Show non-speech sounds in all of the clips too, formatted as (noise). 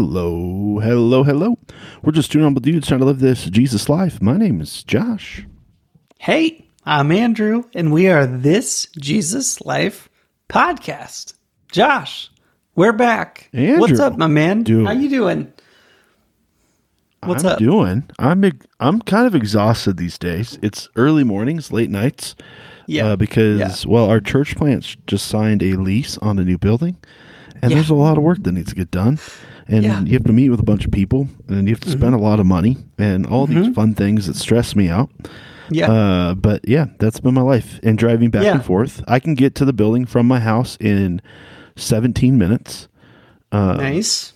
Hello, hello, hello. We're just two humble dudes trying to live this Jesus life. My name is Josh. Hey, I'm Andrew, and we are this Jesus Life podcast. Josh, we're back. Andrew, What's up, my man? dude. How you doing? What's I'm up? doing? I'm I'm kind of exhausted these days. It's early mornings, late nights. Yeah. Uh, because Yeah. well, our church plants just signed a lease on a new building, and Yeah. there's a lot of work that needs to get done. And Yeah. Mm-hmm. you have to meet with a bunch of people, and you have to spend a lot of money, and all these fun things that stress me out. yeah. Uh, but yeah, that's been my life. And driving back Yeah. and forth, I can get to the building from my house in 17 minutes, uh, nice.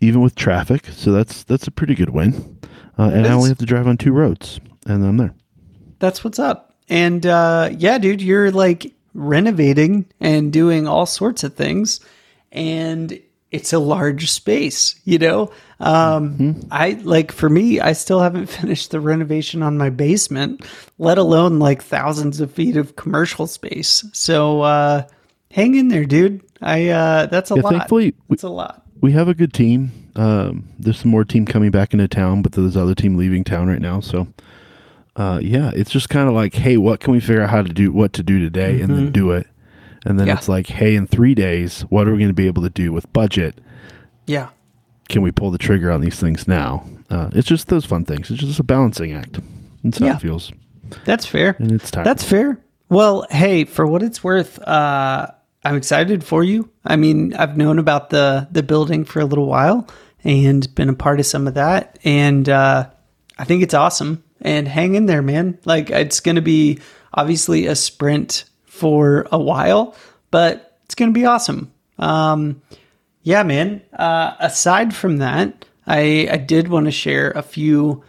even with traffic. So that's that's a pretty good win. Uh, and I only have to drive on two roads, and I'm there. That's what's up. And uh, yeah, dude, you're like renovating and doing all sorts of things, and it's a large space. You know, um, Mm-hmm. I like for me, I still haven't (laughs) finished the renovation on my basement, let alone like thousands of feet of commercial space. So uh, hang in there, dude. I uh, that's a Yeah, lot. thankfully, That's a lot. We have a good team. Um, there's some more team coming back into town, but there's other team leaving town right now. So, uh, yeah, it's just kind of like, hey, what can we figure out how to do, what to do today, and then do it. And then. Yeah. it's like, hey, in three days, what are we going to be able to do with budget? Yeah. can we pull the trigger on these things now? Uh, it's just those fun things. It's just a balancing act. That's how Yeah. it feels. That's fair. And it's time. That's fair. Well, hey, for what it's worth, uh, I'm excited for you. I mean, I've known about the the building for a little while and been a part of some of that, and uh, I think it's awesome. And hang in there, man. Like it's going to be obviously a sprint for a while, but it's going to be awesome. Um, yeah, man. Uh, aside from that, I I did want to share a few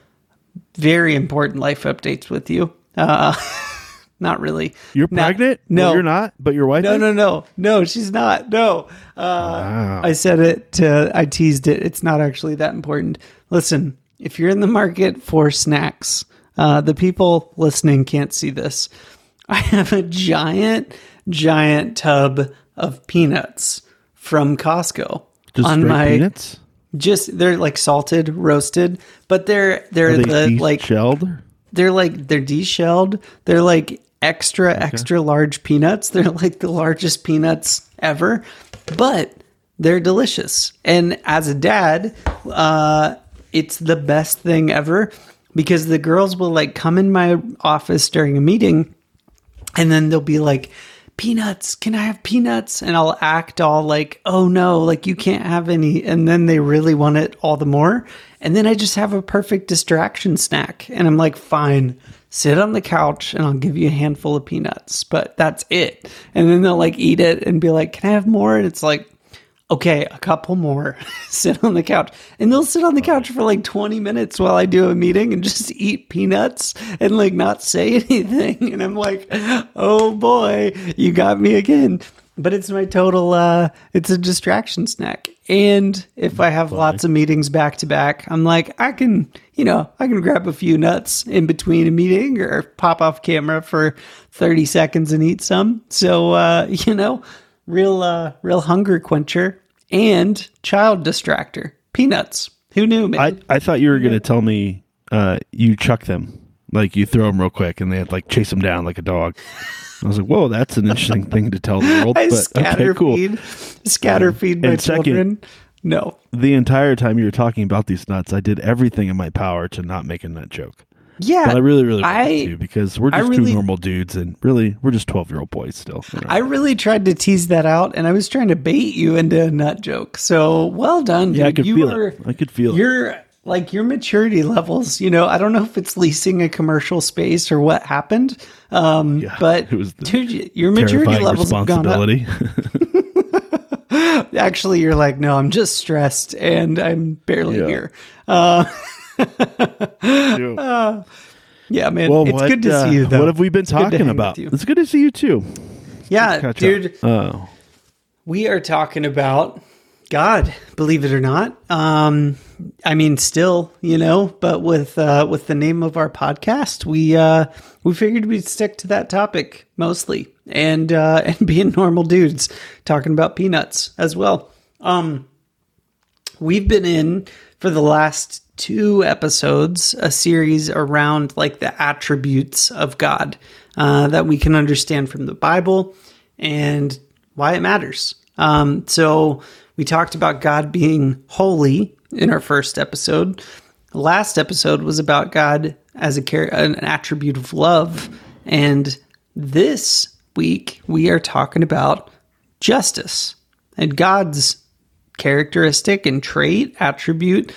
very important life updates with you. Uh, (laughs) not really. You're Not- pregnant? No, Well, you're not, but your wife No, is? no, no, no. She's not. No. Uh, Wow. I said it. To, I teased it. It's not actually that important. Listen, if you're in the market for snacks, uh, the people listening can't see this. I have a giant, giant tub of peanuts from Costco Just on my peanuts? just they're like salted, roasted, but they're they're Are they the like shelled? they're like they're deshelled. They're like extra extra large peanuts. They're like the largest peanuts ever, but they're delicious. And as a dad, uh, it's the best thing ever because the girls will like come in my office during a meeting and then they'll be like peanuts can i have peanuts? And i'll act all like oh no like you can't have any. And then they really want it all the more. And then i just have a perfect distraction snack. And i'm like fine sit on the couch and i'll give you a handful of peanuts. But that's it. And then they'll like eat it and be like can i have more? And it's like okay, a couple more. (laughs) sit on the couch. And they'll sit on the couch for like 20 minutes while I do a meeting and just (laughs) eat peanuts and like not say (laughs) anything. And I'm like, oh boy, you got me again. But it's my total, uh, it's a distraction snack. And if I have lots of meetings back to back, I'm like, I can, you know, I can grab a few nuts in between a meeting or pop off camera for 30 seconds and eat some. So, uh, you know, real uh real hunger quencher and child distractor peanuts who knew man I, I thought you were going to tell me uh, you chuck them. Like you throw them real quick and they had like chase them down like a dog. I was like, whoa, that's an interesting (laughs) thing to tell the world. I But scatter okay, cool. feed scatter feed my And second- children no The entire time you were talking about these nuts, I did everything in my power to not make a nut joke. Yeah But I really, really wanted I- to because we're just really- two normal dudes, and really, we're just twelve year old boys still. I really tried to tease that out and I was trying to bait you into a nut joke. So well done, dude. yeah, I could you feel are, it. I could feel it. Your like your maturity levels, you know, I don't know if it's leasing a commercial space or what happened. Um Yeah, but it was the dude, your maturity levels have gone up. (laughs) Actually, you're like, no, I'm just stressed and I'm barely Yeah. here. Uh, (laughs) Yeah. (laughs) yeah, man. well, it's what, good to uh, see you, though. What have we been It's talking about? It's good to see you too. Yeah, dude. Oh, We are talking about God, believe it or not. Um, I mean, still, you know, but with uh, with the name of our podcast, we uh, we figured we'd stick to that topic mostly, and uh, (laughs) and being normal dudes talking about peanuts as well. Um, we've been in for the last two episodes a series around like the attributes of God uh, that we can understand from the Bible and why it matters. Um, so we talked about God being holy in our first episode. last episode was about God as a an attribute of love, and this week we are talking about justice and God's characteristic and trait attribute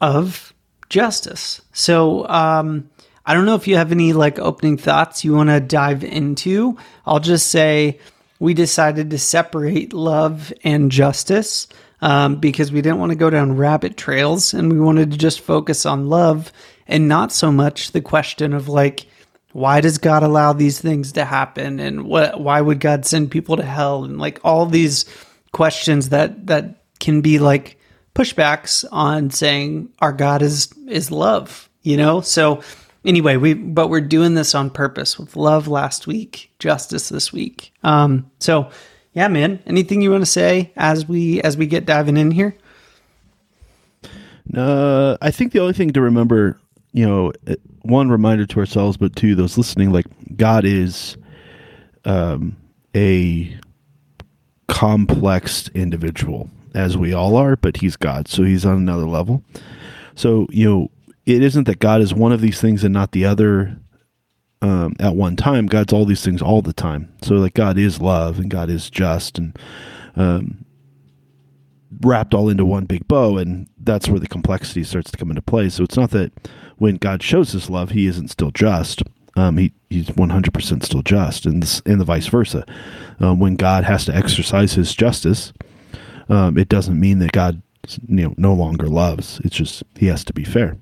of justice. So, um, I don't know if you have any like opening thoughts you want to dive into. I'll just say we decided to separate love and justice um, because we didn't want to go down rabbit trails and we wanted to just focus on love and not so much the question of like, why does God allow these things to happen and what why would God send people to hell and like all these questions that that can be like pushbacks on saying our God is is love, you know? So anyway, we but we're doing this on purpose with love last week, justice this week. Um so yeah, man, anything you want to say as we as we get diving in here? Uh, I think the only thing to remember, you know, uh, one reminder to ourselves, but two, those listening, like God is um, a complex individual as we all are, but he's God, so he's on another level. So you know, it isn't that God is one of these things and not the other um, at one time. God's all these things all the time. So like God is love and God is just and um, wrapped all into one big bow, and that's where the complexity starts to come into play. So it's not that when God shows His love, He isn't still just. Um, he he's one hundred percent still just, and this, and the vice versa. Um, when God has to exercise His justice, um, it doesn't mean that God you know no longer loves. It's just he has to be fair.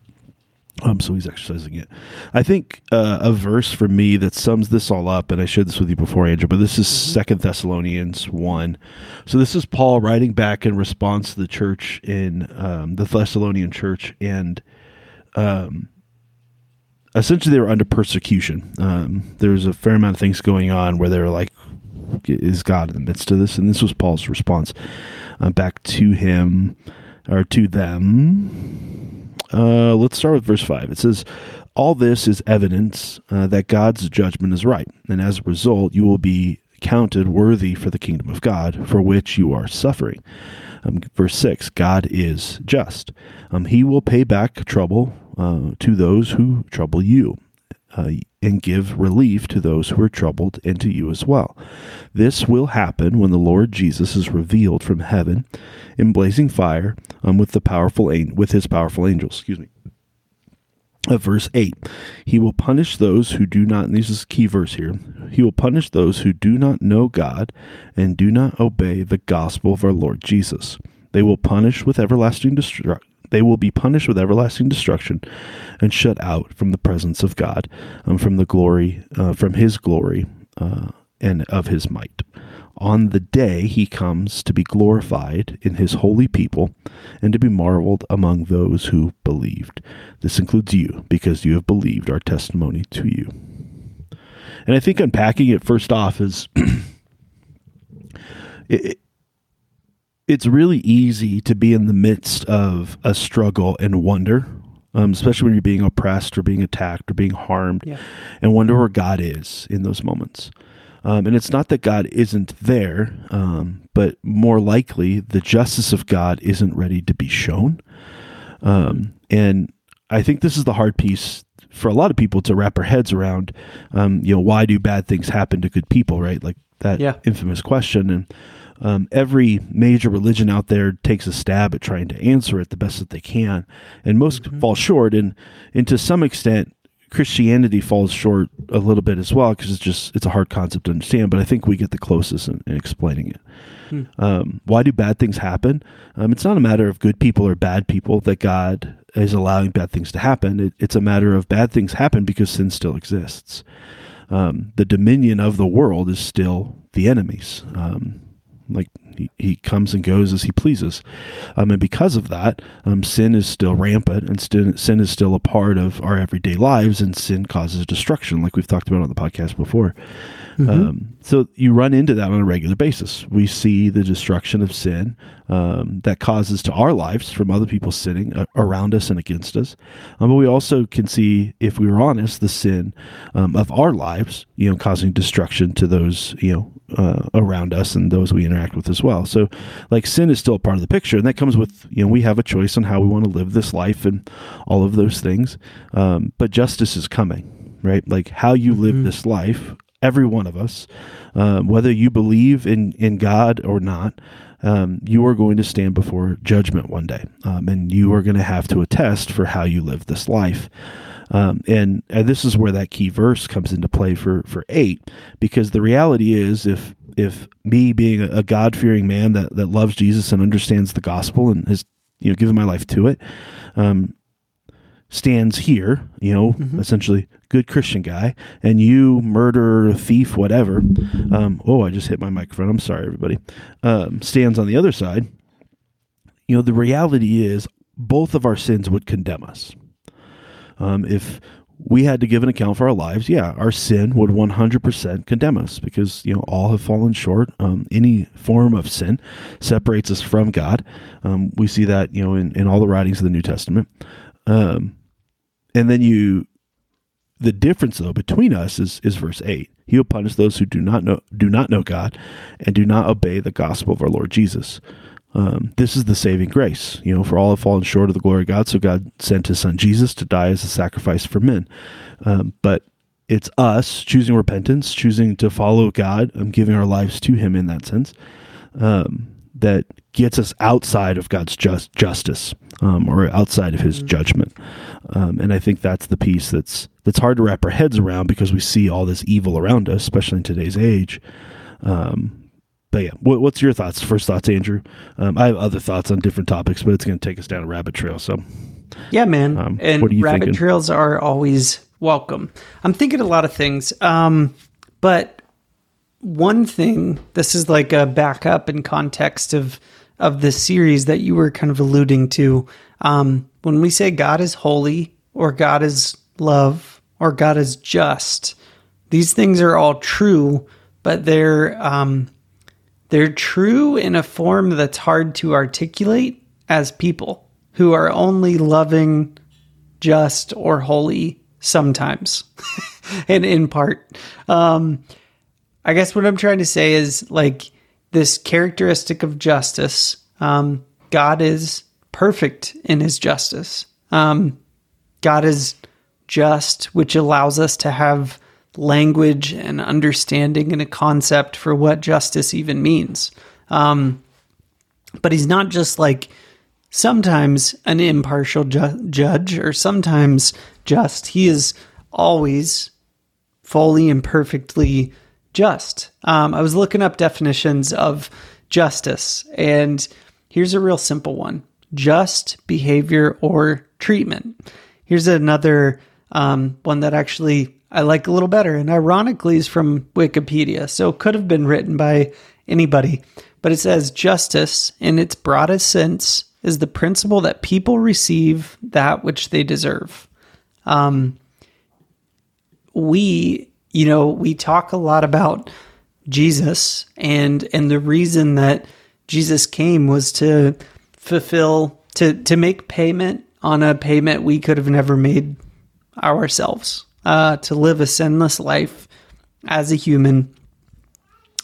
Um, so he's exercising it. I think uh, a verse for me that sums this all up, and I shared this with you before, Andrew, but this is mm-hmm. Second Thessalonians one. So this is Paul writing back in response to the church in um, the Thessalonian church, and um, essentially they were under persecution. Um, there was a fair amount of things going on where they were like, "Is God in the midst of this?" And this was Paul's response uh, back to him or to them. Uh, let's start with verse 5. It says, All this is evidence uh, that God's judgment is right, and as a result, you will be counted worthy for the kingdom of God, for which you are suffering. Um, verse 6 God is just. Um, he will pay back trouble uh, to those who trouble you uh, and give relief to those who are troubled and to you as well. This will happen when the Lord Jesus is revealed from heaven in blazing fire um, with the powerful with his powerful angels. Excuse me. Uh, verse 8 He will punish those who do not, and this is key verse here. He will punish those who do not know God and do not obey the gospel of our Lord Jesus. They will punish with everlasting destruction they will be punished with everlasting destruction and shut out from the presence of God, um, from the glory, uh, from His glory, uh, and of His might. On the day He comes to be glorified in His holy people and to be marveled among those who believed. This includes you, because you have believed our testimony to you. And I think unpacking it first off is. (clears throat) it, it's really easy to be in the midst of a struggle and wonder, um, especially when you're being oppressed or being attacked or being harmed, yeah. and wonder where God is in those moments. Um, and it's not that God isn't there, um, but more likely the justice of God isn't ready to be shown. Um, and I think this is the hard piece for a lot of people to wrap their heads around. Um, you know, why do bad things happen to good people? Right, like that yeah. infamous question. And um, every major religion out there takes a stab at trying to answer it the best that they can, and most mm-hmm. fall short. And and to some extent, Christianity falls short a little bit as well because it's just it's a hard concept to understand. But I think we get the closest in, in explaining it. Hmm. Um, why do bad things happen? Um, it's not a matter of good people or bad people that God is allowing bad things to happen. It, it's a matter of bad things happen because sin still exists. Um, the dominion of the world is still the enemy's. Um, like he, he comes and goes as he pleases. Um, and because of that, um, sin is still rampant and st- sin is still a part of our everyday lives, and sin causes destruction, like we've talked about on the podcast before. Um, so you run into that on a regular basis. We see the destruction of sin um, that causes to our lives from other people sinning uh, around us and against us. Um, but we also can see, if we were honest, the sin um, of our lives, you know, causing destruction to those, you know, uh, around us and those we interact with as well. So, like, sin is still a part of the picture, and that comes with, you know, we have a choice on how we want to live this life and all of those things. Um, but justice is coming, right? Like, how you live this life every one of us, um, whether you believe in in God or not, um, you are going to stand before judgment one day, um, and you are going to have to attest for how you live this life. Um, and, and this is where that key verse comes into play for for eight, because the reality is, if if me being a, a God fearing man that that loves Jesus and understands the gospel and has you know given my life to it, um, stands here, you know, Mm-hmm. essentially good Christian guy, and you murder, thief, whatever. Um, oh, I just hit my microphone. I'm sorry, everybody. Um, stands on the other side. You know, the reality is both of our sins would condemn us. Um, if we had to give an account for our lives, yeah, our sin would 100% condemn us because, you know, all have fallen short. Um, any form of sin separates us from God. Um, we see that, you know, in, in all the writings of the New Testament. Um, and then you, the difference though between us is, is verse eight. He will punish those who do not know, do not know God and do not obey the gospel of our Lord Jesus. Um, this is the saving grace, you know, for all have fallen short of the glory of God. So God sent his son Jesus to die as a sacrifice for men. Um, but it's us choosing repentance, choosing to follow God, um, giving our lives to him in that sense, um, that gets us outside of God's just justice um, or outside of his judgment. Um, and I think that's the piece that's that's hard to wrap our heads around because we see all this evil around us, especially in today's age. Um, but yeah, what, what's your thoughts? First thoughts, Andrew. Um, I have other thoughts on different topics, but it's going to take us down a rabbit trail. So Yeah, man. Um, and what are you rabbit thinking? trails are always welcome. I'm thinking a lot of things. Um, but one thing, this is like a backup in context of of the series that you were kind of alluding to. Um, when we say God is holy or God is love or God is just, these things are all true, but they're um, they're true in a form that's hard to articulate as people who are only loving, just, or holy sometimes, (laughs) and in part. Um, I guess what I'm trying to say is like this characteristic of justice. Um, God is perfect in his justice. Um, God is just, which allows us to have language and understanding and a concept for what justice even means. Um, but he's not just like sometimes an impartial ju- judge or sometimes just. He is always fully and perfectly just. Um, I was looking up definitions of justice, and here's a real simple one just behavior or treatment. Here's another um, one that actually I like a little better, and ironically is from Wikipedia, so it could have been written by anybody. But it says justice, in its broadest sense, is the principle that people receive that which they deserve. Um, we, you know, we talk a lot about Jesus, and and the reason that Jesus came was to fulfill to to make payment on a payment we could have never made ourselves. Uh, to live a sinless life as a human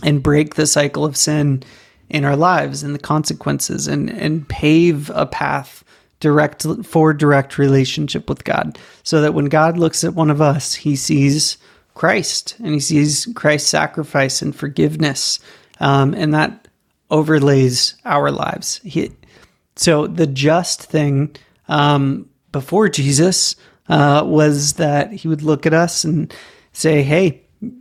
and break the cycle of sin in our lives and the consequences and and pave a path direct for direct relationship with God so that when God looks at one of us he sees Christ and he sees Christ's sacrifice and forgiveness um, and that overlays our lives. He, so the just thing um, before Jesus uh, was that he would look at us and say hey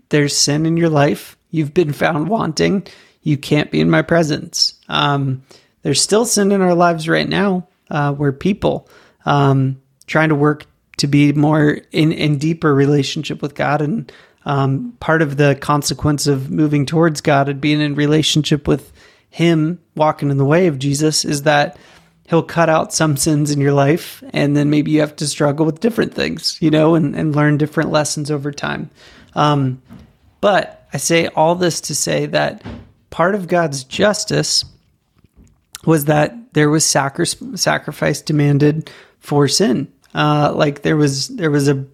there's sin in your life you've been found wanting you can't be in my presence. Um, there's still sin in our lives right now. Uh, we're people um, trying to work to be more in, in deeper relationship with God. And um, part of the consequence of moving towards God and being in relationship with Him, walking in the way of Jesus, is that He'll cut out some sins in your life. And then maybe you have to struggle with different things, you know, and, and learn different lessons over time. Um, but I say all this to say that part of God's justice was that there was sacri- sacrifice demanded for sin. Uh, like there was there was a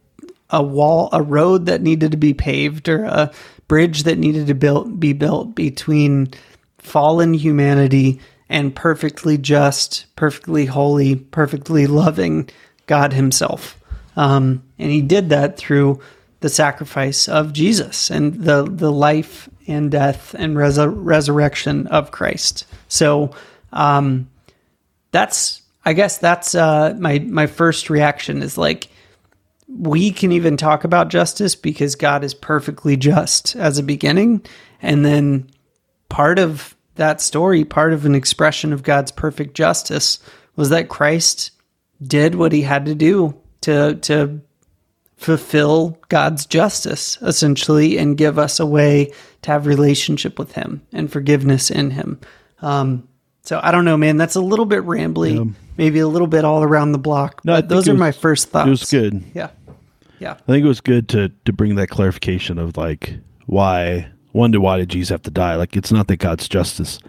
a wall, a road that needed to be paved, or a bridge that needed to build, be built between fallen humanity and perfectly just, perfectly holy, perfectly loving God Himself. Um, and He did that through the sacrifice of Jesus and the the life and death and resur- resurrection of Christ. So um, that's I guess that's uh, my my first reaction is like we can even talk about justice because God is perfectly just as a beginning, and then part of that story, part of an expression of God's perfect justice, was that Christ did what he had to do to to fulfill God's justice essentially and give us a way to have relationship with him and forgiveness in him. Um, so I don't know, man. That's a little bit rambly, yeah. maybe a little bit all around the block. No, but those are was, my first thoughts. It was good. Yeah, yeah. I think it was good to to bring that clarification of like why to why did Jesus have to die? Like it's not that God's justice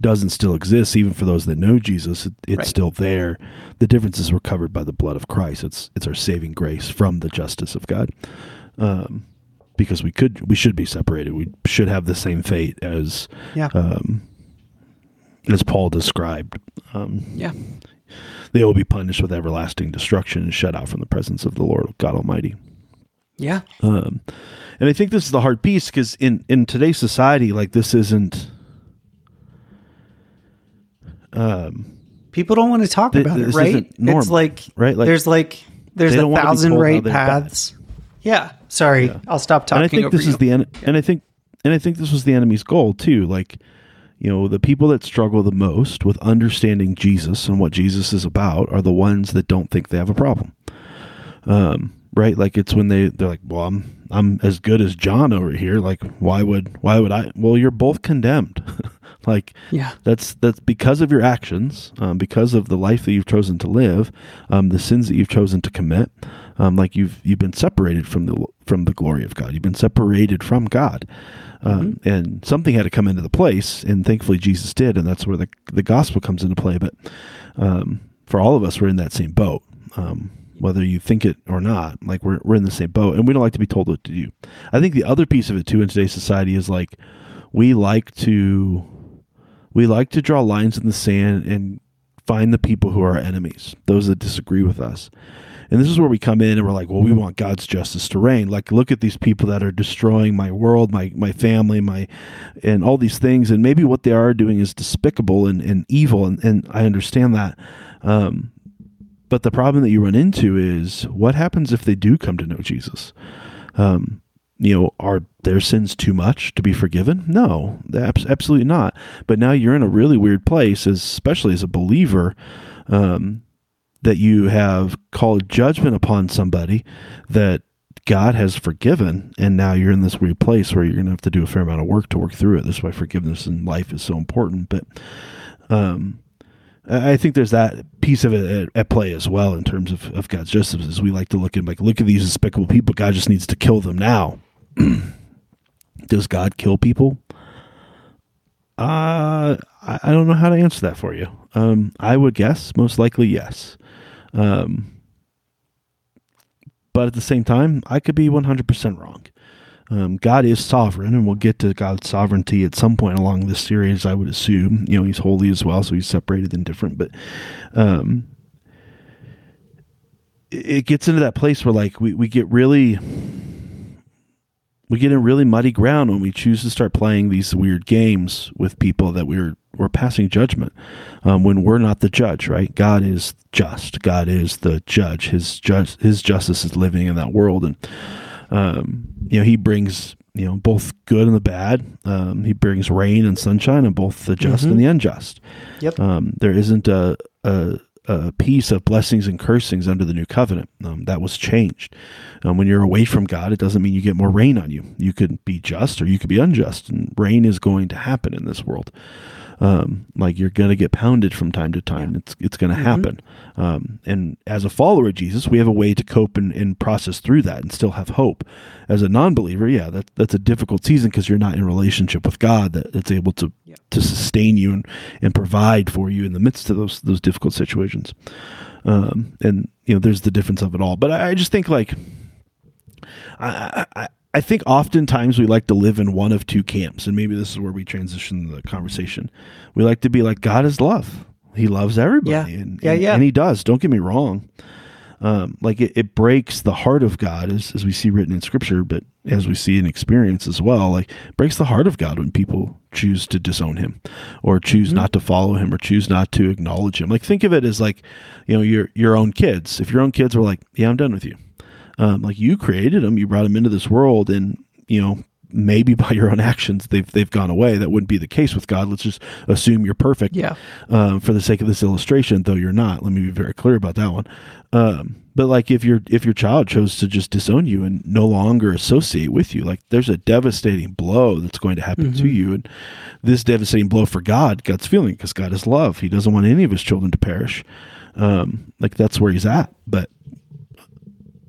doesn't still exist, even for those that know Jesus. It, it's right. still there. The differences were covered by the blood of Christ. It's it's our saving grace from the justice of God. Um, because we could we should be separated. We should have the same fate as yeah. um, as Paul described. Um, yeah. They will be punished with everlasting destruction and shut out from the presence of the Lord God Almighty. Yeah. Um, and I think this is the hard piece because in in today's society, like this isn't um, people don't want to talk th- about it, right? Normal, it's like right, like there's like there's a thousand right paths. Yeah, sorry, yeah. I'll stop talking. And I think this you. is the end, yeah. and I think and I think this was the enemy's goal too. Like, you know, the people that struggle the most with understanding Jesus and what Jesus is about are the ones that don't think they have a problem. Um, right? Like it's when they they're like, well, I'm I'm as good as John over here. Like, why would why would I? Well, you're both condemned. (laughs) Like, yeah, that's that's because of your actions, um, because of the life that you've chosen to live, um, the sins that you've chosen to commit. Um, like you've you've been separated from the from the glory of God. You've been separated from God, um, mm-hmm. and something had to come into the place, and thankfully Jesus did, and that's where the the gospel comes into play. But um, for all of us, we're in that same boat um, whether you think it or not. Like we're we're in the same boat, and we don't like to be told what to do. I think the other piece of it too in today's society is like we like to we like to draw lines in the sand and find the people who are our enemies, those that disagree with us. And this is where we come in and we're like, well, we want God's justice to reign. Like, look at these people that are destroying my world, my my family, my and all these things. And maybe what they are doing is despicable and, and evil. And, and I understand that. Um, but the problem that you run into is what happens if they do come to know Jesus? Um, you know, are their sins too much to be forgiven? No, absolutely not. But now you're in a really weird place, especially as a believer, um, that you have called judgment upon somebody that God has forgiven, and now you're in this weird place where you're going to have to do a fair amount of work to work through it. That's why forgiveness in life is so important. But um, I think there's that piece of it at, at, play as well in terms of, of God's justice. As we like to look at like look at these despicable people, God just needs to kill them now. (clears throat) Does God kill people? Uh, I, I don't know how to answer that for you. Um, I would guess most likely yes. Um, but at the same time, I could be 100% wrong. Um, God is sovereign, and we'll get to God's sovereignty at some point along this series, I would assume. You know, He's holy as well, so He's separated and different. But um, it gets into that place where, like, we, we get really we get in really muddy ground when we choose to start playing these weird games with people that we're we're passing judgment um, when we're not the judge right god is just god is the judge his judge his justice is living in that world and um, you know he brings you know both good and the bad um, he brings rain and sunshine and both the just mm-hmm. and the unjust yep um, there isn't a, a a piece of blessings and cursings under the new covenant. Um, that was changed. Um, when you're away from God, it doesn't mean you get more rain on you. You could be just or you could be unjust, and rain is going to happen in this world. Um, like you're gonna get pounded from time to time. It's it's gonna happen. Um, and as a follower of Jesus, we have a way to cope and, and process through that and still have hope. As a non-believer, yeah, that that's a difficult season because you're not in relationship with God that, that's able to to sustain you and, and provide for you in the midst of those those difficult situations. Um, and you know, there's the difference of it all. But I, I just think like I, I I think oftentimes we like to live in one of two camps, and maybe this is where we transition the conversation. We like to be like God is love; He loves everybody, Yeah. and, Yeah, and, yeah. and He does. Don't get me wrong. Um, like it, it breaks the heart of God, as as we see written in Scripture, but as we see in experience as well. Like it breaks the heart of God when people choose to disown Him, or choose Mm-hmm. not to follow Him, or choose not to acknowledge Him. Like think of it as like you know your your own kids. If your own kids were like, "Yeah, I'm done with you," um, like you created them, you brought them into this world, and you know maybe (laughs) by your own actions they've they've gone away. That wouldn't be the case with God. Let's just assume you're perfect, Yeah. um, for the sake of this illustration, though you're not. Let me be very clear about that one. Um, but like if your if your child chose to just disown you and no longer associate with you, like there's a devastating blow that's going to happen to you, and this devastating blow for God, God's feeling because God is love. He doesn't want any of His children to perish. Um, like that's where He's at, but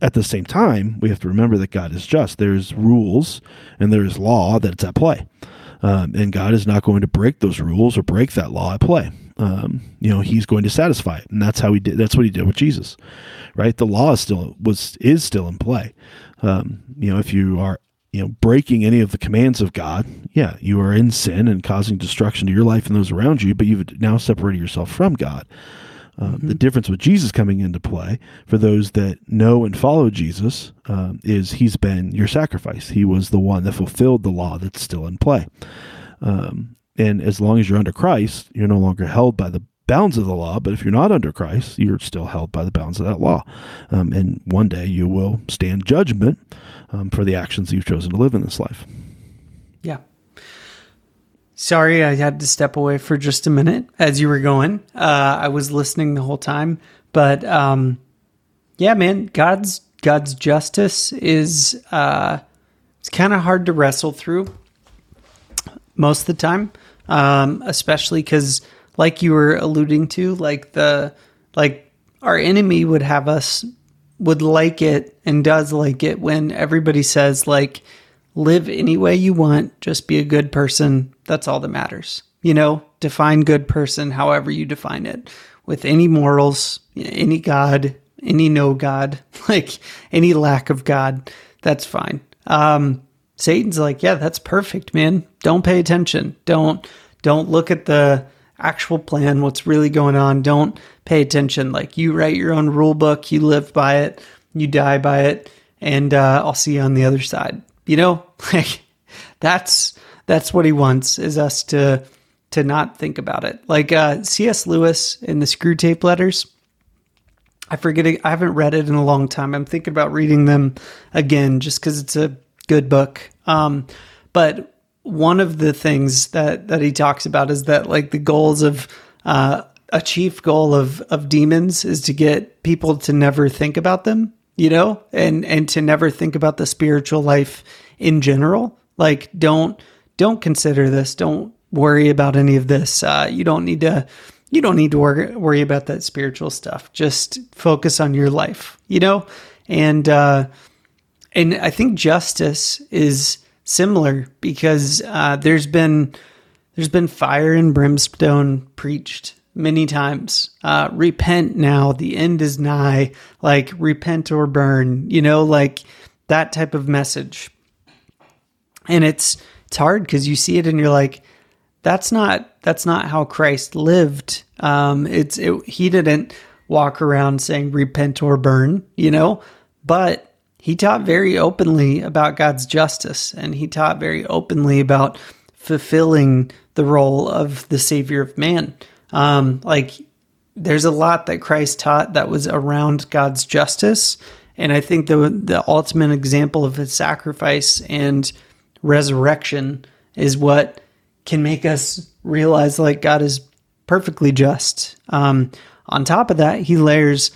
at the same time, we have to remember that God is just. There's rules and there is law that's at play. Um, and God is not going to break those rules or break that law at play. Um, you know, He's going to satisfy it, and that's how He did. That's what He did with Jesus, right? The law is still was is still in play. Um, you know, if you are you know breaking any of the commands of God, yeah, you are in sin and causing destruction to your life and those around you. But you've now separated yourself from God. Um, The difference with Jesus coming into play for those that know and follow Jesus um, is he's been your sacrifice. He was the one that fulfilled the law that's still in play. Um, and as long as you're under Christ, you're no longer held by the bounds of the law. But if you're not under Christ, you're still held by the bounds of that law. Um, and one day you will stand judgment um, for the actions you've chosen to live in this life. Yeah. Sorry, I had to step away for just a minute as you were going. Uh, I was listening the whole time, but um, yeah, man, God's God's justice is uh, it's kind of hard to wrestle through most of the time, um, especially because, like you were alluding to, like the like our enemy would have us would like it and does like it when everybody says like live any way you want just be a good person. That's all that matters. You know define good person however you define it. With any morals any god any no god (laughs) like any lack of god that's fine. Um satan's like yeah that's perfect man. Don't pay attention. Don't don't look at the actual plan what's really going on. Don't pay attention. Like you write your own rule book you live by it you die by it and uh, i'll see you on the other side you know (laughs) like that's that's what he wants is us to to not think about it. Like uh cs lewis in the Screwtape letters i forget i haven't read it in a long time. I'm thinking about reading them again just because it's a good book. Um but one of the things that that he talks about is that like the goals of uh a chief goal of of demons is to get people to never think about them you know and and to never think about the spiritual life in general. Like don't don't consider this. Don't worry about any of this. Uh you don't need to you don't need to worry, worry about that spiritual stuff. Just focus on your life you know? And uh and I think justice is similar because uh, there's been there's been fire and brimstone preached many times. Uh, repent now, the end is nigh. Like repent or burn, you know, like that type of message. And it's it's hard because you see it and you're like, that's not that's not how Christ lived. Um, it's it, he didn't walk around saying repent or burn, you know, but he taught very openly about God's justice and he taught very openly about fulfilling the role of the savior of man. Um, like there's a lot that Christ taught that was around God's justice. And I think the the ultimate example of his sacrifice and resurrection is what can make us realize like God is perfectly just. Um, on top of that, he layers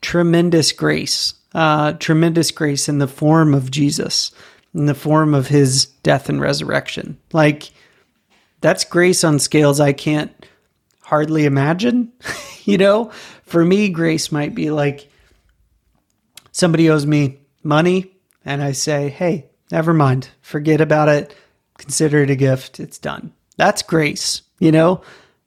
tremendous grace, uh, tremendous grace in the form of Jesus, in the form of his death and resurrection. Like that's grace on scales I can't hardly imagine. (laughs) you know, for me, grace might be like somebody owes me money, and I say, hey, never mind, forget about it, consider it a gift, it's done. That's grace, you know,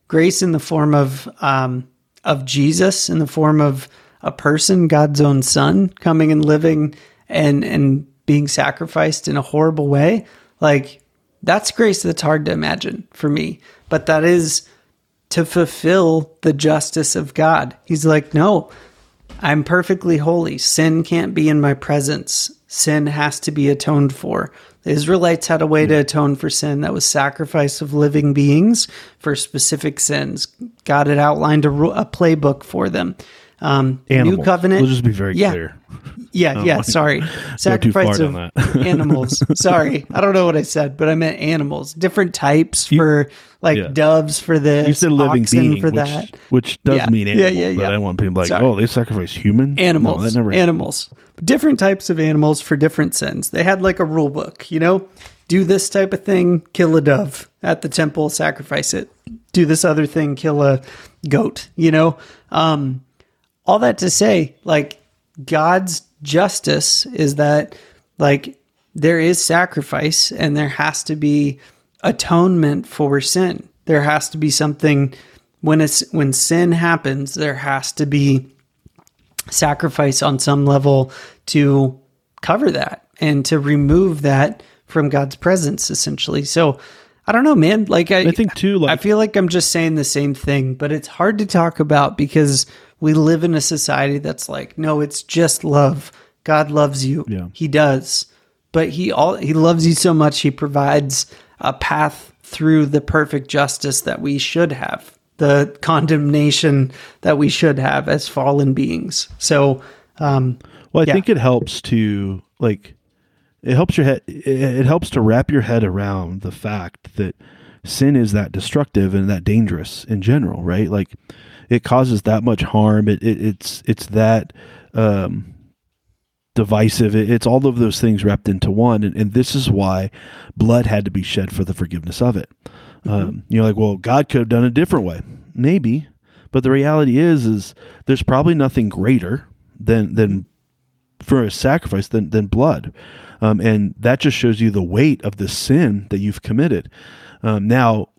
grace in the form of um, of Jesus, in the form of a person, God's own Son, coming and living and and being sacrificed in a horrible way. Like that's grace that's hard to imagine for me, but that is to fulfill the justice of God. He's like, no, I'm perfectly holy. Sin can't be in my presence. Sin has to be atoned for. The Israelites had a way to atone for sin that was sacrifice of living beings for specific sins. God had outlined a, a playbook for them. Um, New covenant. We'll just be very yeah, clear. Yeah, yeah. (laughs) Sorry, sacrifice of (laughs) animals. sorry, I don't know what I said, but I meant animals. Different types you, for like yeah. doves for this. You said living being for which, that, which does yeah. mean animals. Yeah, yeah, yeah. But I want people like, sorry. oh, they sacrifice human animals. No, that never animals. Different types of animals for different sins. They had like a rule book. You know, do this type of thing, kill a dove at the temple, sacrifice it. Do this other thing, kill a goat. You know. Um, all that to say, like God's justice is that like there is sacrifice and there has to be atonement for sin. There has to be something when it's when sin happens, there has to be sacrifice on some level to cover that and to remove that from God's presence essentially. So I don't know, man. Like I, I think too. Like I feel like I'm just saying the same thing, but it's hard to talk about because we live in a society that's like, no, it's just love. God loves you. Yeah. He does. But he all he loves you so much he provides a path through the perfect justice that we should have, the condemnation that we should have as fallen beings. So, um, well, I yeah. think it helps to like it helps your head it helps to wrap your head around the fact that sin is that destructive and that dangerous in general, right? Like it causes that much harm. It, it it's it's that um, divisive. It, it's all of those things wrapped into one, and, and, this is why blood had to be shed for the forgiveness of it. Mm-hmm. Um, you're like, well, God could have done a different way, maybe, but the reality is, is there's probably nothing greater than than for a sacrifice than than blood, um, and that just shows you the weight of the sin that you've committed. Um, now,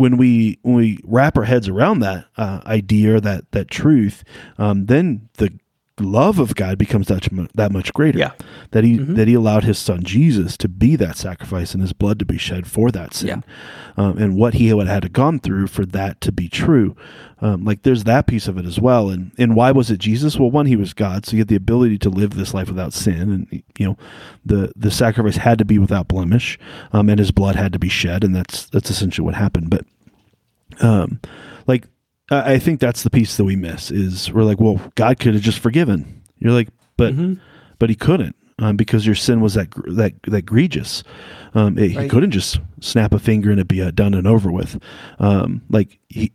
when we when we wrap our heads around that uh, idea or that that truth, um, then the love of God becomes that that much greater. Yeah. That he mm-hmm. that he allowed his son Jesus to be that sacrifice and his blood to be shed for that sin, yeah. um, and what he had had to gone through for that to be true. Um, like there's that piece of it as well. And and why was it Jesus? Well, one, he was God, so he had the ability to live this life without sin, and you know, the the sacrifice had to be without blemish, um, and his blood had to be shed, and that's that's essentially what happened. But, um, like I think that's the piece that we miss is we're like, well, God could have just forgiven. You're like, but mm-hmm. but he couldn't um, because your sin was that that that egregious. Um, it, right. He couldn't just snap a finger and it be uh, done and over with. Um, like he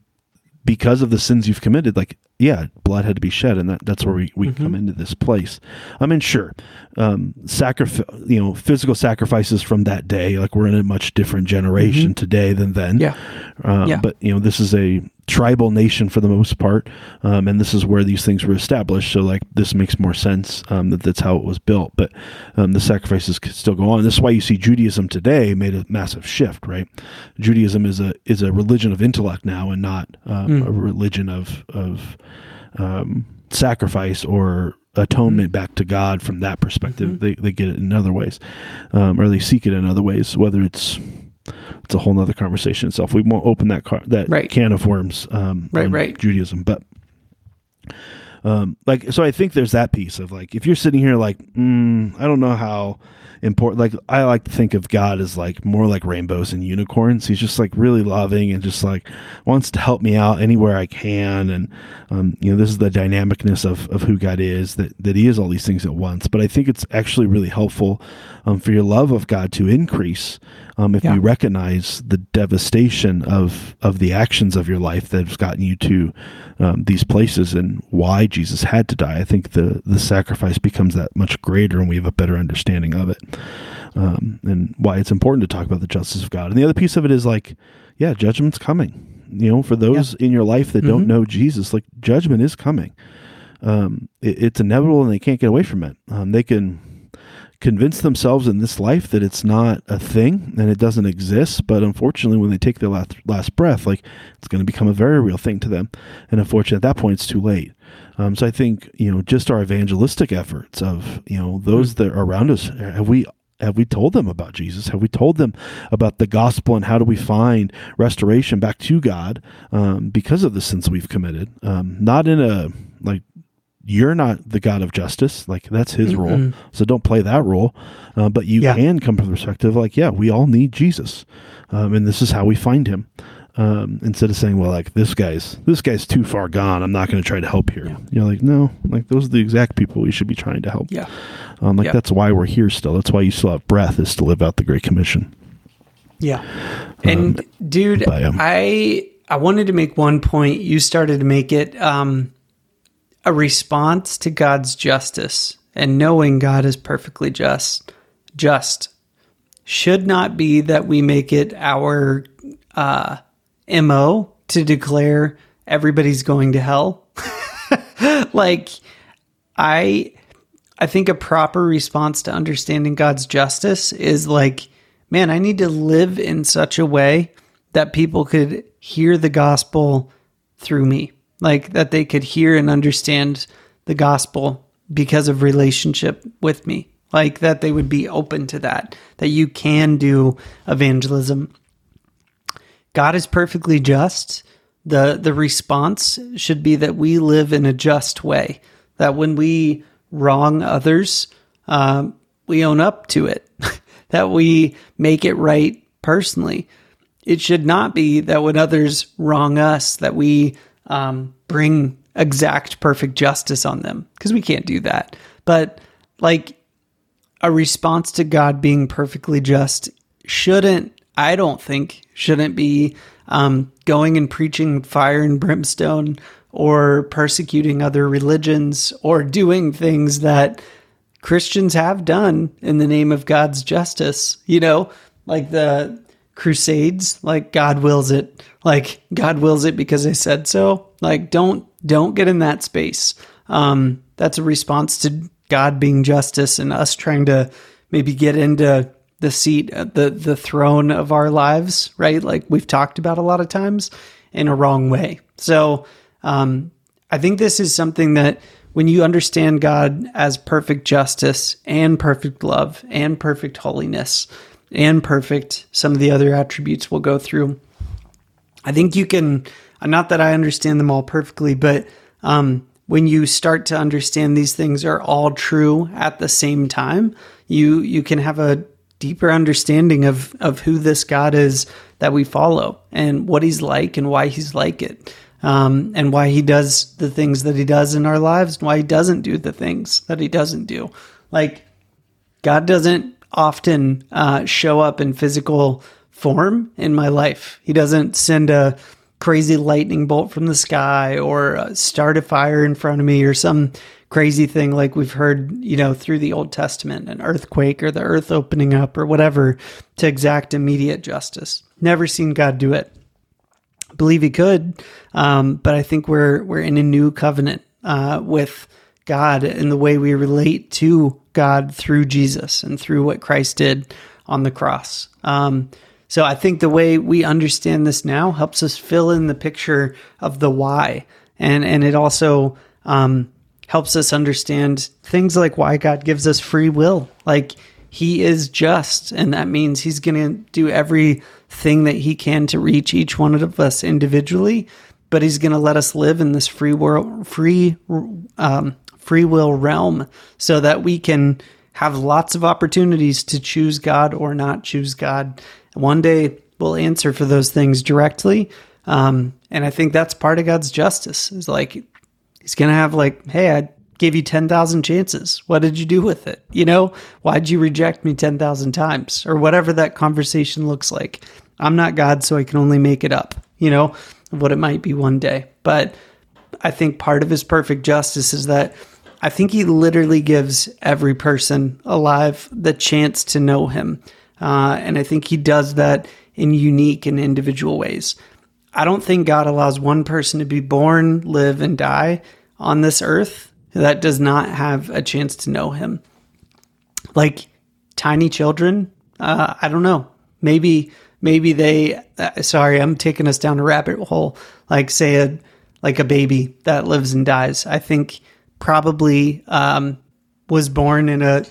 because of the sins you've committed, like yeah, blood had to be shed, and that, that's where we, we mm-hmm. come into this place. I mean, sure, um, sacrifice, you know, physical sacrifices from that day, like we're in a much different generation mm-hmm. today than then. Yeah. Uh, yeah. But you know, this is a tribal nation for the most part, um, and this is where these things were established. So, like, this makes more sense um, that that's how it was built. But um, the sacrifices could still go on. This is why you see Judaism today made a massive shift. Right? Judaism is a is a religion of intellect now, and not mm. a religion of of um, sacrifice or atonement back to God from that perspective. Mm-hmm. They, they get it in other ways, um, or they seek it in other ways, whether it's it's a whole nother conversation itself. We won't open that car, that right. can of worms, um, right, right. Judaism, but um, like, so I think there's that piece of like, if you're sitting here like, mm, I don't know how important. Like I like to think of God as like more like rainbows and unicorns. He's just like really loving and just like wants to help me out anywhere I can. And um, you know, this is the dynamicness of of who God is that that He is all these things at once. But I think it's actually really helpful um, for your love of God to increase um, if yeah. you recognize the devastation of of the actions of your life that has gotten you to um, these places and why Jesus had to die. I think the the sacrifice becomes that much greater, and we have a better understanding of it, um, and why it's important to talk about the justice of God. And the other piece of it is like, yeah, judgment's coming. You know, for those yeah. in your life that mm-hmm. don't know Jesus, like judgment is coming. Um, it, it's inevitable, and they can't get away from it. Um, they can convince themselves in this life that it's not a thing and it doesn't exist. But unfortunately, when they take their last, last breath, like it's going to become a very real thing to them. And unfortunately, at that point, it's too late. Um, so I think you know just our evangelistic efforts of you know those that are around us have we have we told them about Jesus? Have we told them about the gospel and how do we find restoration back to God um, because of the sins we've committed? Um, not in a like you're not the God of justice. Like that's his mm role. So don't play that role. Uh, but you yeah. can come from the perspective like, yeah, we all need Jesus. Um, and this is how we find him. Um, instead of saying, well, like this guy's, this guy's too far gone. I'm not going to try to help here. Yeah. You're like, no, like those are the exact people we should be trying to help. Yeah. Um, like yeah. that's why we're here still. That's why you still have breath is to live out the Great Commission. Yeah. And um, dude, but, I, I wanted to make one point. You started to make it, um, a response to God's justice and knowing God is perfectly just, just should not be that we make it our uh, mo to declare everybody's going to hell. (laughs) like, I, I think a proper response to understanding God's justice is like, man, I need to live in such a way that people could hear the gospel through me like that they could hear and understand the gospel because of relationship with me. Like that they would be open to that that you can do evangelism. God is perfectly just. The the response should be that we live in a just way that when we wrong others um, we own up to it (laughs) that we make it right personally. It should not be that when others wrong us that we um, bring exact perfect justice on them because we can't do that. But like a response to God being perfectly just shouldn't, I don't think, shouldn't be um, going and preaching fire and brimstone or persecuting other religions or doing things that Christians have done in the name of God's justice. You know, like the crusades, like God wills it like God wills it because I said so. Like don't don't get in that space. Um, that's a response to God being justice and us trying to maybe get into the seat, uh, the the throne of our lives, right? Like we've talked about a lot of times in a wrong way. So um, I think this is something that when you understand God as perfect justice and perfect love and perfect holiness and perfect, some of the other attributes we'll go through. I think you can, not that I understand them all perfectly, but um, when you start to understand these things are all true at the same time, you you can have a deeper understanding of of who this God is that we follow and what He's like and why He's like it. Um, and why he does the things that he does in our lives and why he doesn't do the things that he doesn't do. Like, God doesn't often uh, show up in physical form in my life. He doesn't send a crazy lightning bolt from the sky or start a fire in front of me or some crazy thing like we've heard, you know, through the Old Testament, an earthquake or the earth opening up or whatever to exact immediate justice. Never seen God do it. Believe he could, um, but I think we're we're in a new covenant uh, with God in the way we relate to God through Jesus and through what Christ did on the cross. Um, so I think the way we understand this now helps us fill in the picture of the why, and and it also um, helps us understand things like why God gives us free will. Like He is just, and that means He's going to do everything that He can to reach each one of us individually. But He's going to let us live in this free world, free, um, free will realm, so that we can have lots of opportunities to choose God or not choose God one day we'll answer for those things directly. Um, and I think that's part of God's justice is like, he's going to have like, Hey, I gave you 10,000 chances. What did you do with it? You know, why'd you reject me 10,000 times or whatever that conversation looks like? I'm not God, so I can only make it up, you know, what it might be one day. But I think part of his perfect justice is that I think he literally gives every person alive the chance to know him. Uh, and I think he does that in unique and individual ways. I don't think God allows one person to be born, live, and die on this earth that does not have a chance to know him. Like tiny children, uh, I don't know. Maybe, maybe they, uh, sorry, I'm taking us down a rabbit hole. Like, say, a, like a baby that lives and dies. I think probably um, was born in a,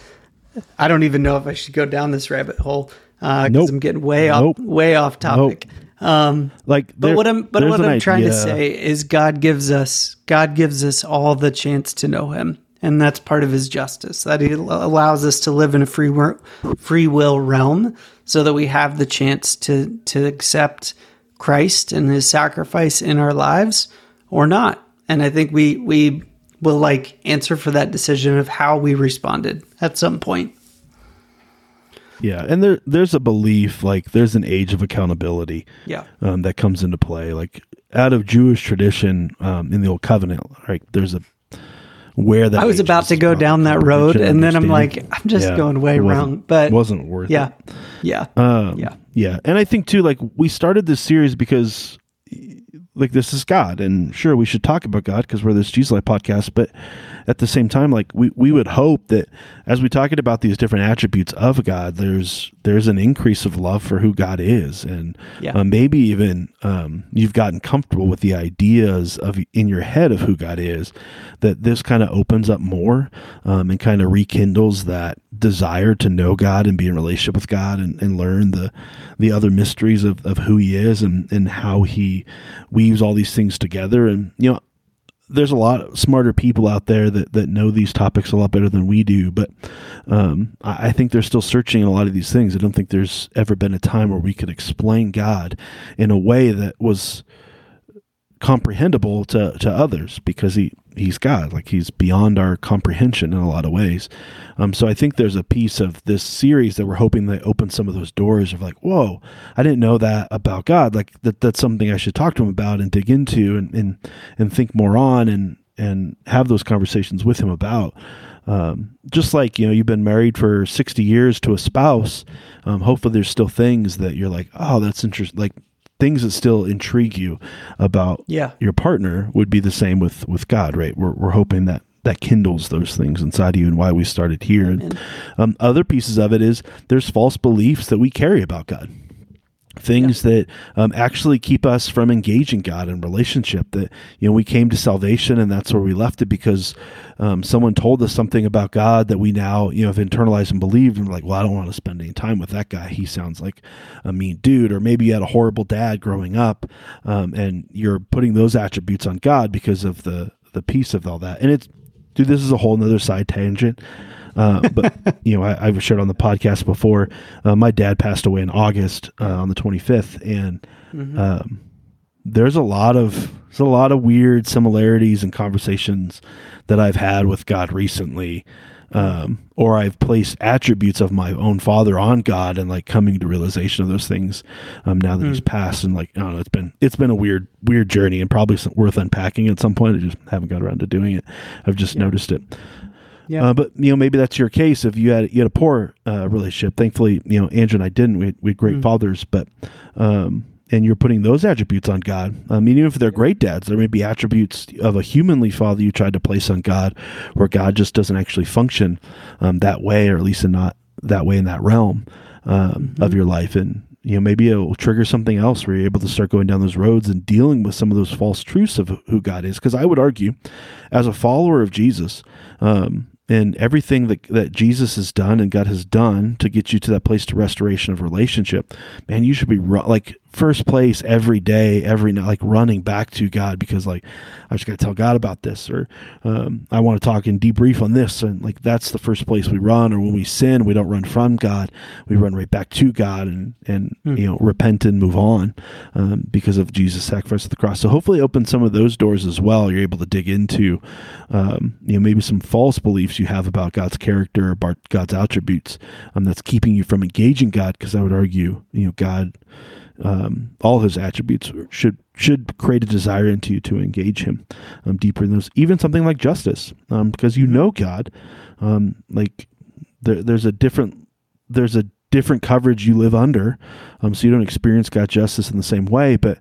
I don't even know if I should go down this rabbit hole because uh, nope. I'm getting way nope. off way off topic. Nope. Um, like, but what I'm but what I'm trying to say is God gives us God gives us all the chance to know Him, and that's part of His justice that He allows us to live in a free free will realm, so that we have the chance to to accept Christ and His sacrifice in our lives or not. And I think we we will like answer for that decision of how we responded at some point. Yeah, and there there's a belief like there's an age of accountability. Yeah, um, that comes into play. Like out of Jewish tradition um, in the Old Covenant, right? There's a where that I was about to go down that road, and then I'm like, I'm just yeah, going way wrong. But it wasn't worth yeah, it. Yeah, um, yeah, yeah. And I think too, like we started this series because like this is God, and sure we should talk about God because we're this Jesus Life podcast, but at the same time, like we, we would hope that as we talking about these different attributes of God, there's there's an increase of love for who God is, and yeah. uh, maybe even um, you've gotten comfortable with the ideas of in your head of who God is. That this kind of opens up more um, and kind of rekindles that desire to know God and be in relationship with God and, and learn the the other mysteries of, of who He is and and how He weaves all these things together. And you know, there's a lot of smarter people out there that, that know these topics a lot better than we do. But um, I, I, think they're still searching a lot of these things. I don't think there's ever been a time where we could explain God in a way that was comprehensible to, to others because he, he's God. Like he's beyond our comprehension in a lot of ways. Um, so I think there's a piece of this series that we're hoping that open some of those doors of like, whoa, I didn't know that about God. Like that that's something I should talk to him about and dig into and and, and think more on and and have those conversations with him about. Um, just like you know you've been married for 60 years to a spouse um, hopefully there's still things that you're like oh that's interesting like things that still intrigue you about yeah. your partner would be the same with with God, right? We're we're hoping that that kindles those things inside of you and why we started here. And um, other pieces of it is there's false beliefs that we carry about God things yeah. that um, actually keep us from engaging God in relationship. That you know we came to salvation and that's where we left it because um, someone told us something about God that we now you know have internalized and believed and we're like, well, I don't want to spend any time with that guy. He sounds like a mean dude. Or maybe you had a horrible dad growing up, um, and you're putting those attributes on God because of the the piece of all that. And it's dude, this is a whole nother side tangent. Uh, but (laughs) you know, I, have shared on the podcast before. Uh, my dad passed away in August uh, on the 25th, and mm-hmm. um, there's a lot of there's a lot of weird similarities and conversations that I've had with God recently. Um, or I've placed attributes of my own father on God and like coming to realization of those things um, now that mm. he's passed and like I don't know it's been it's been a weird weird journey and probably worth unpacking at some point I just haven't got around to doing it I've just yeah. noticed it yeah. Uh, but you know, maybe that's your case. If you had you had a poor uh, relationship, thankfully, you know, Andrew and I didn't. We had, we had great mm. fathers, but um, and you're putting those attributes on God. I mean, even if they're great dads, there may be attributes of a humanly father you tried to place on God, where God just doesn't actually function um, that way, or at least not that way in that realm um, mm-hmm. of your life. And you know, maybe it will trigger something else where you're able to start going down those roads and dealing with some of those false truths of who God is. Because I would argue, as a follower of Jesus, um, and everything that, that Jesus has done and God has done to get you to that place to restoration of relationship, man, you should be like first place every day, every night, like running back to God because like I just got to tell God about this, or um, I want to talk and debrief on this, and like that's the first place we run. Or when we sin, we don't run from God, we run right back to God and and mm. you know repent and move on um, because of Jesus' sacrifice at the cross. So hopefully, open some of those doors as well. You're able to dig into um, you know maybe some false beliefs you have about God's character, about God's attributes, um, that's keeping you from engaging God. Because I would argue, you know, God um, all his attributes should should create a desire into you to engage him um, deeper in those. Even something like justice, um, because you know God, um, like there, there's a different there's a different covenant you live under, um, so you don't experience God justice in the same way. But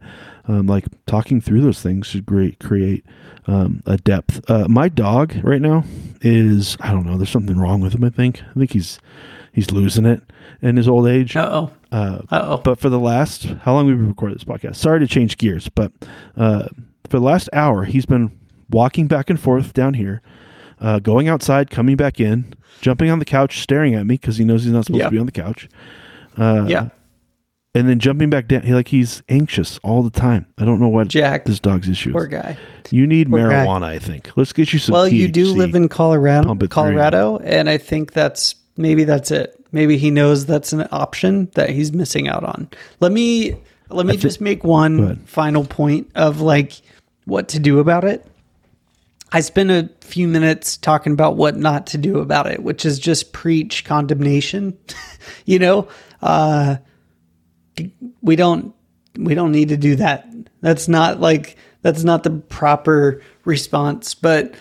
um, like talking through those things should create create um, a depth. Uh, my dog right now is I don't know. There's something wrong with him. I think I think he's he's losing it in his old age. Uh oh. Uh, Uh-oh. But for the last, how long we've been recording this podcast? Sorry to change gears, but uh, for the last hour, he's been walking back and forth down here, uh, going outside, coming back in, jumping on the couch, staring at me because he knows he's not supposed Yeah. to be on the couch. Uh, yeah. and then jumping back down. He like he's anxious all the time. I don't know what Jack. this dog's issue Poor guy. You need Poor guy. marijuana, I think. Let's get you some. Well, you do live in Colorado, Pump it through you. Colorado, and I think that's maybe that's it. Maybe he knows that's an option that he's missing out on. Let me let me just make one final point of like what to do about it. I spent a few minutes talking about what not to do about it, which is just preach condemnation. (laughs) you know, uh, we don't we don't need to do that. That's not like that's not the proper response. But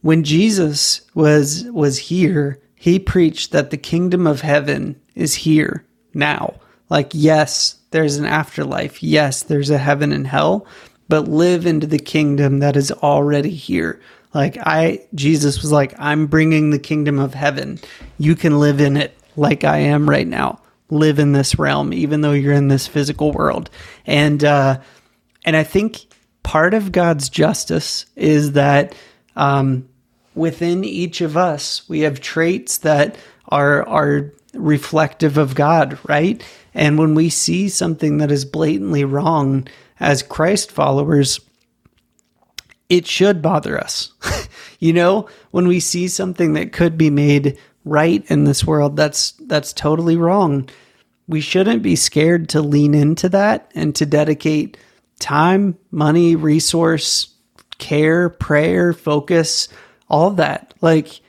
when Jesus was was here, he preached that the kingdom of heaven is here now. Like yes, there's an afterlife. Yes, there's a heaven and hell, but live into the kingdom that is already here. Like I Jesus was like I'm bringing the kingdom of heaven. You can live in it like I am right now. Live in this realm even though you're in this physical world. And uh and I think part of God's justice is that um, within each of us, we have traits that are are reflective of God, right? And when we see something that is blatantly wrong as Christ followers, it should bother us. (laughs) you know, when we see something that could be made right in this world that's that's totally wrong, we shouldn't be scared to lean into that and to dedicate time, money, resource, care, prayer, focus, all that. Like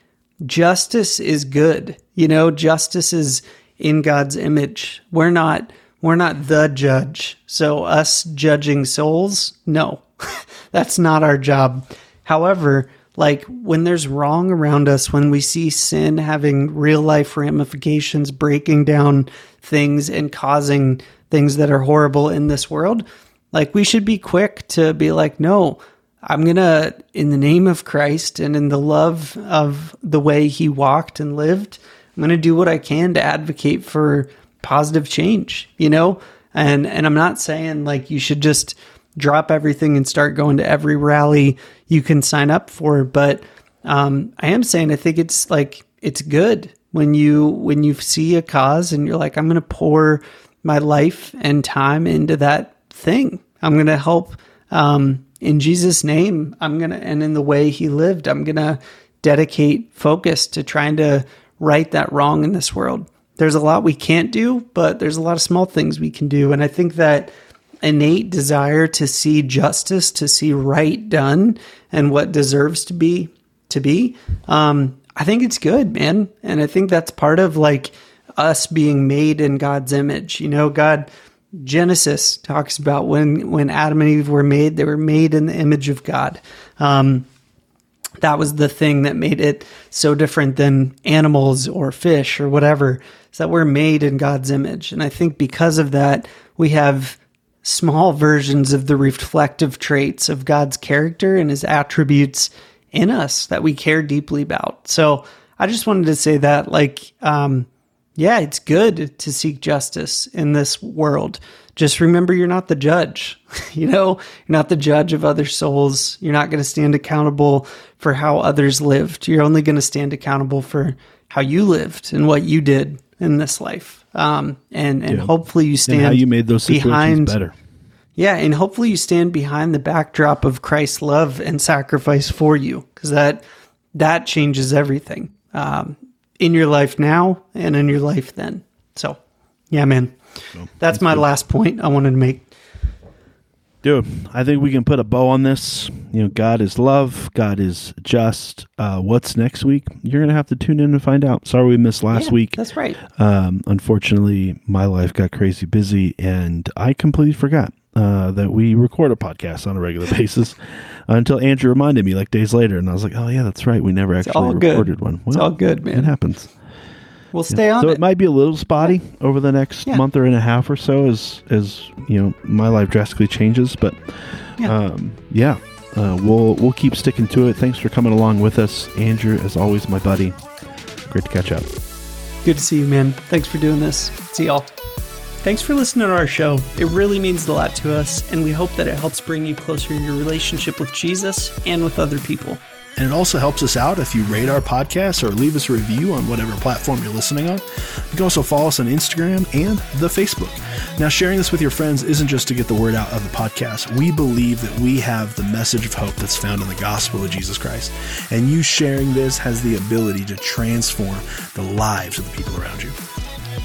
justice is good. You know, justice is in God's image. We're not we're not the judge. So us judging souls, no. (laughs) That's not our job. However, like when there's wrong around us, when we see sin having real life ramifications, breaking down things and causing things that are horrible in this world, like we should be quick to be like, no, I'm going to, in the name of Christ and in the love of the way he walked and lived, I'm going to do what I can to advocate for positive change, you know? And, and I'm not saying like you should just drop everything and start going to every rally you can sign up for. But um, I am saying I think it's like it's good when you when you see a cause and you're like, I'm going to pour my life and time into that thing. I'm going to help um, in Jesus' name. I'm going to and in the way He lived, I'm going to dedicate focus to trying to right that wrong in this world. There's a lot we can't do, but there's a lot of small things we can do, and I think that innate desire to see justice, to see right done, and what deserves to be to be. Um, I think it's good, man, and I think that's part of like us being made in God's image. You know, God. Genesis talks about when when Adam and Eve were made, they were made in the image of God. Um, that was the thing that made it so different than animals or fish or whatever is that we're made in God's image. And I think because of that, we have small versions of the reflective traits of God's character and his attributes in us that we care deeply about. So I just wanted to say that, like, um, yeah, it's good to seek justice in this world. Just remember you're not the judge. (laughs) you know, you're not the judge of other souls. You're not going to stand accountable for how others lived. You're only going to stand accountable for how you lived and what you did in this life. Um, and and Yeah. hopefully you stand and how you made those situations behind better. yeah, and hopefully you stand behind the backdrop of Christ's love and sacrifice for you, because that that changes everything um, in your life now and in your life then. So, yeah, man, that's my last point I wanted to make. Dude, I think we can put a bow on this. You know, God is love. God is just. Uh, what's next week? You're gonna have to tune in and find out. Sorry we missed last Yeah, week. That's right. Um, unfortunately, my life got crazy busy, and I completely forgot uh, that we record a podcast on a regular (laughs) basis until Andrew reminded me like days later, and I was like, "Oh yeah, that's right. We never actually all good. recorded one." It's all good, man. It happens. We'll stay on so it. it might be a little spotty over the next Yeah. month or and a half or so, as as you know, my life drastically changes. But Yeah. um, yeah, uh, we'll we'll keep sticking to it. Thanks for coming along with us, Andrew. As always, my buddy. Great to catch up. Good to see you, man. Thanks for doing this. See y'all. Thanks for listening to our show. It really means a lot to us, and we hope that it helps bring you closer in your relationship with Jesus and with other people. And it also helps us out if you rate our podcast or leave us a review on whatever platform you're listening on. You can also follow us on Instagram and the Facebook. Now, sharing this with your friends isn't just to get the word out of the podcast. We believe that we have the message of hope that's found in the gospel of Jesus Christ. And you sharing this has the ability to transform the lives of the people around you.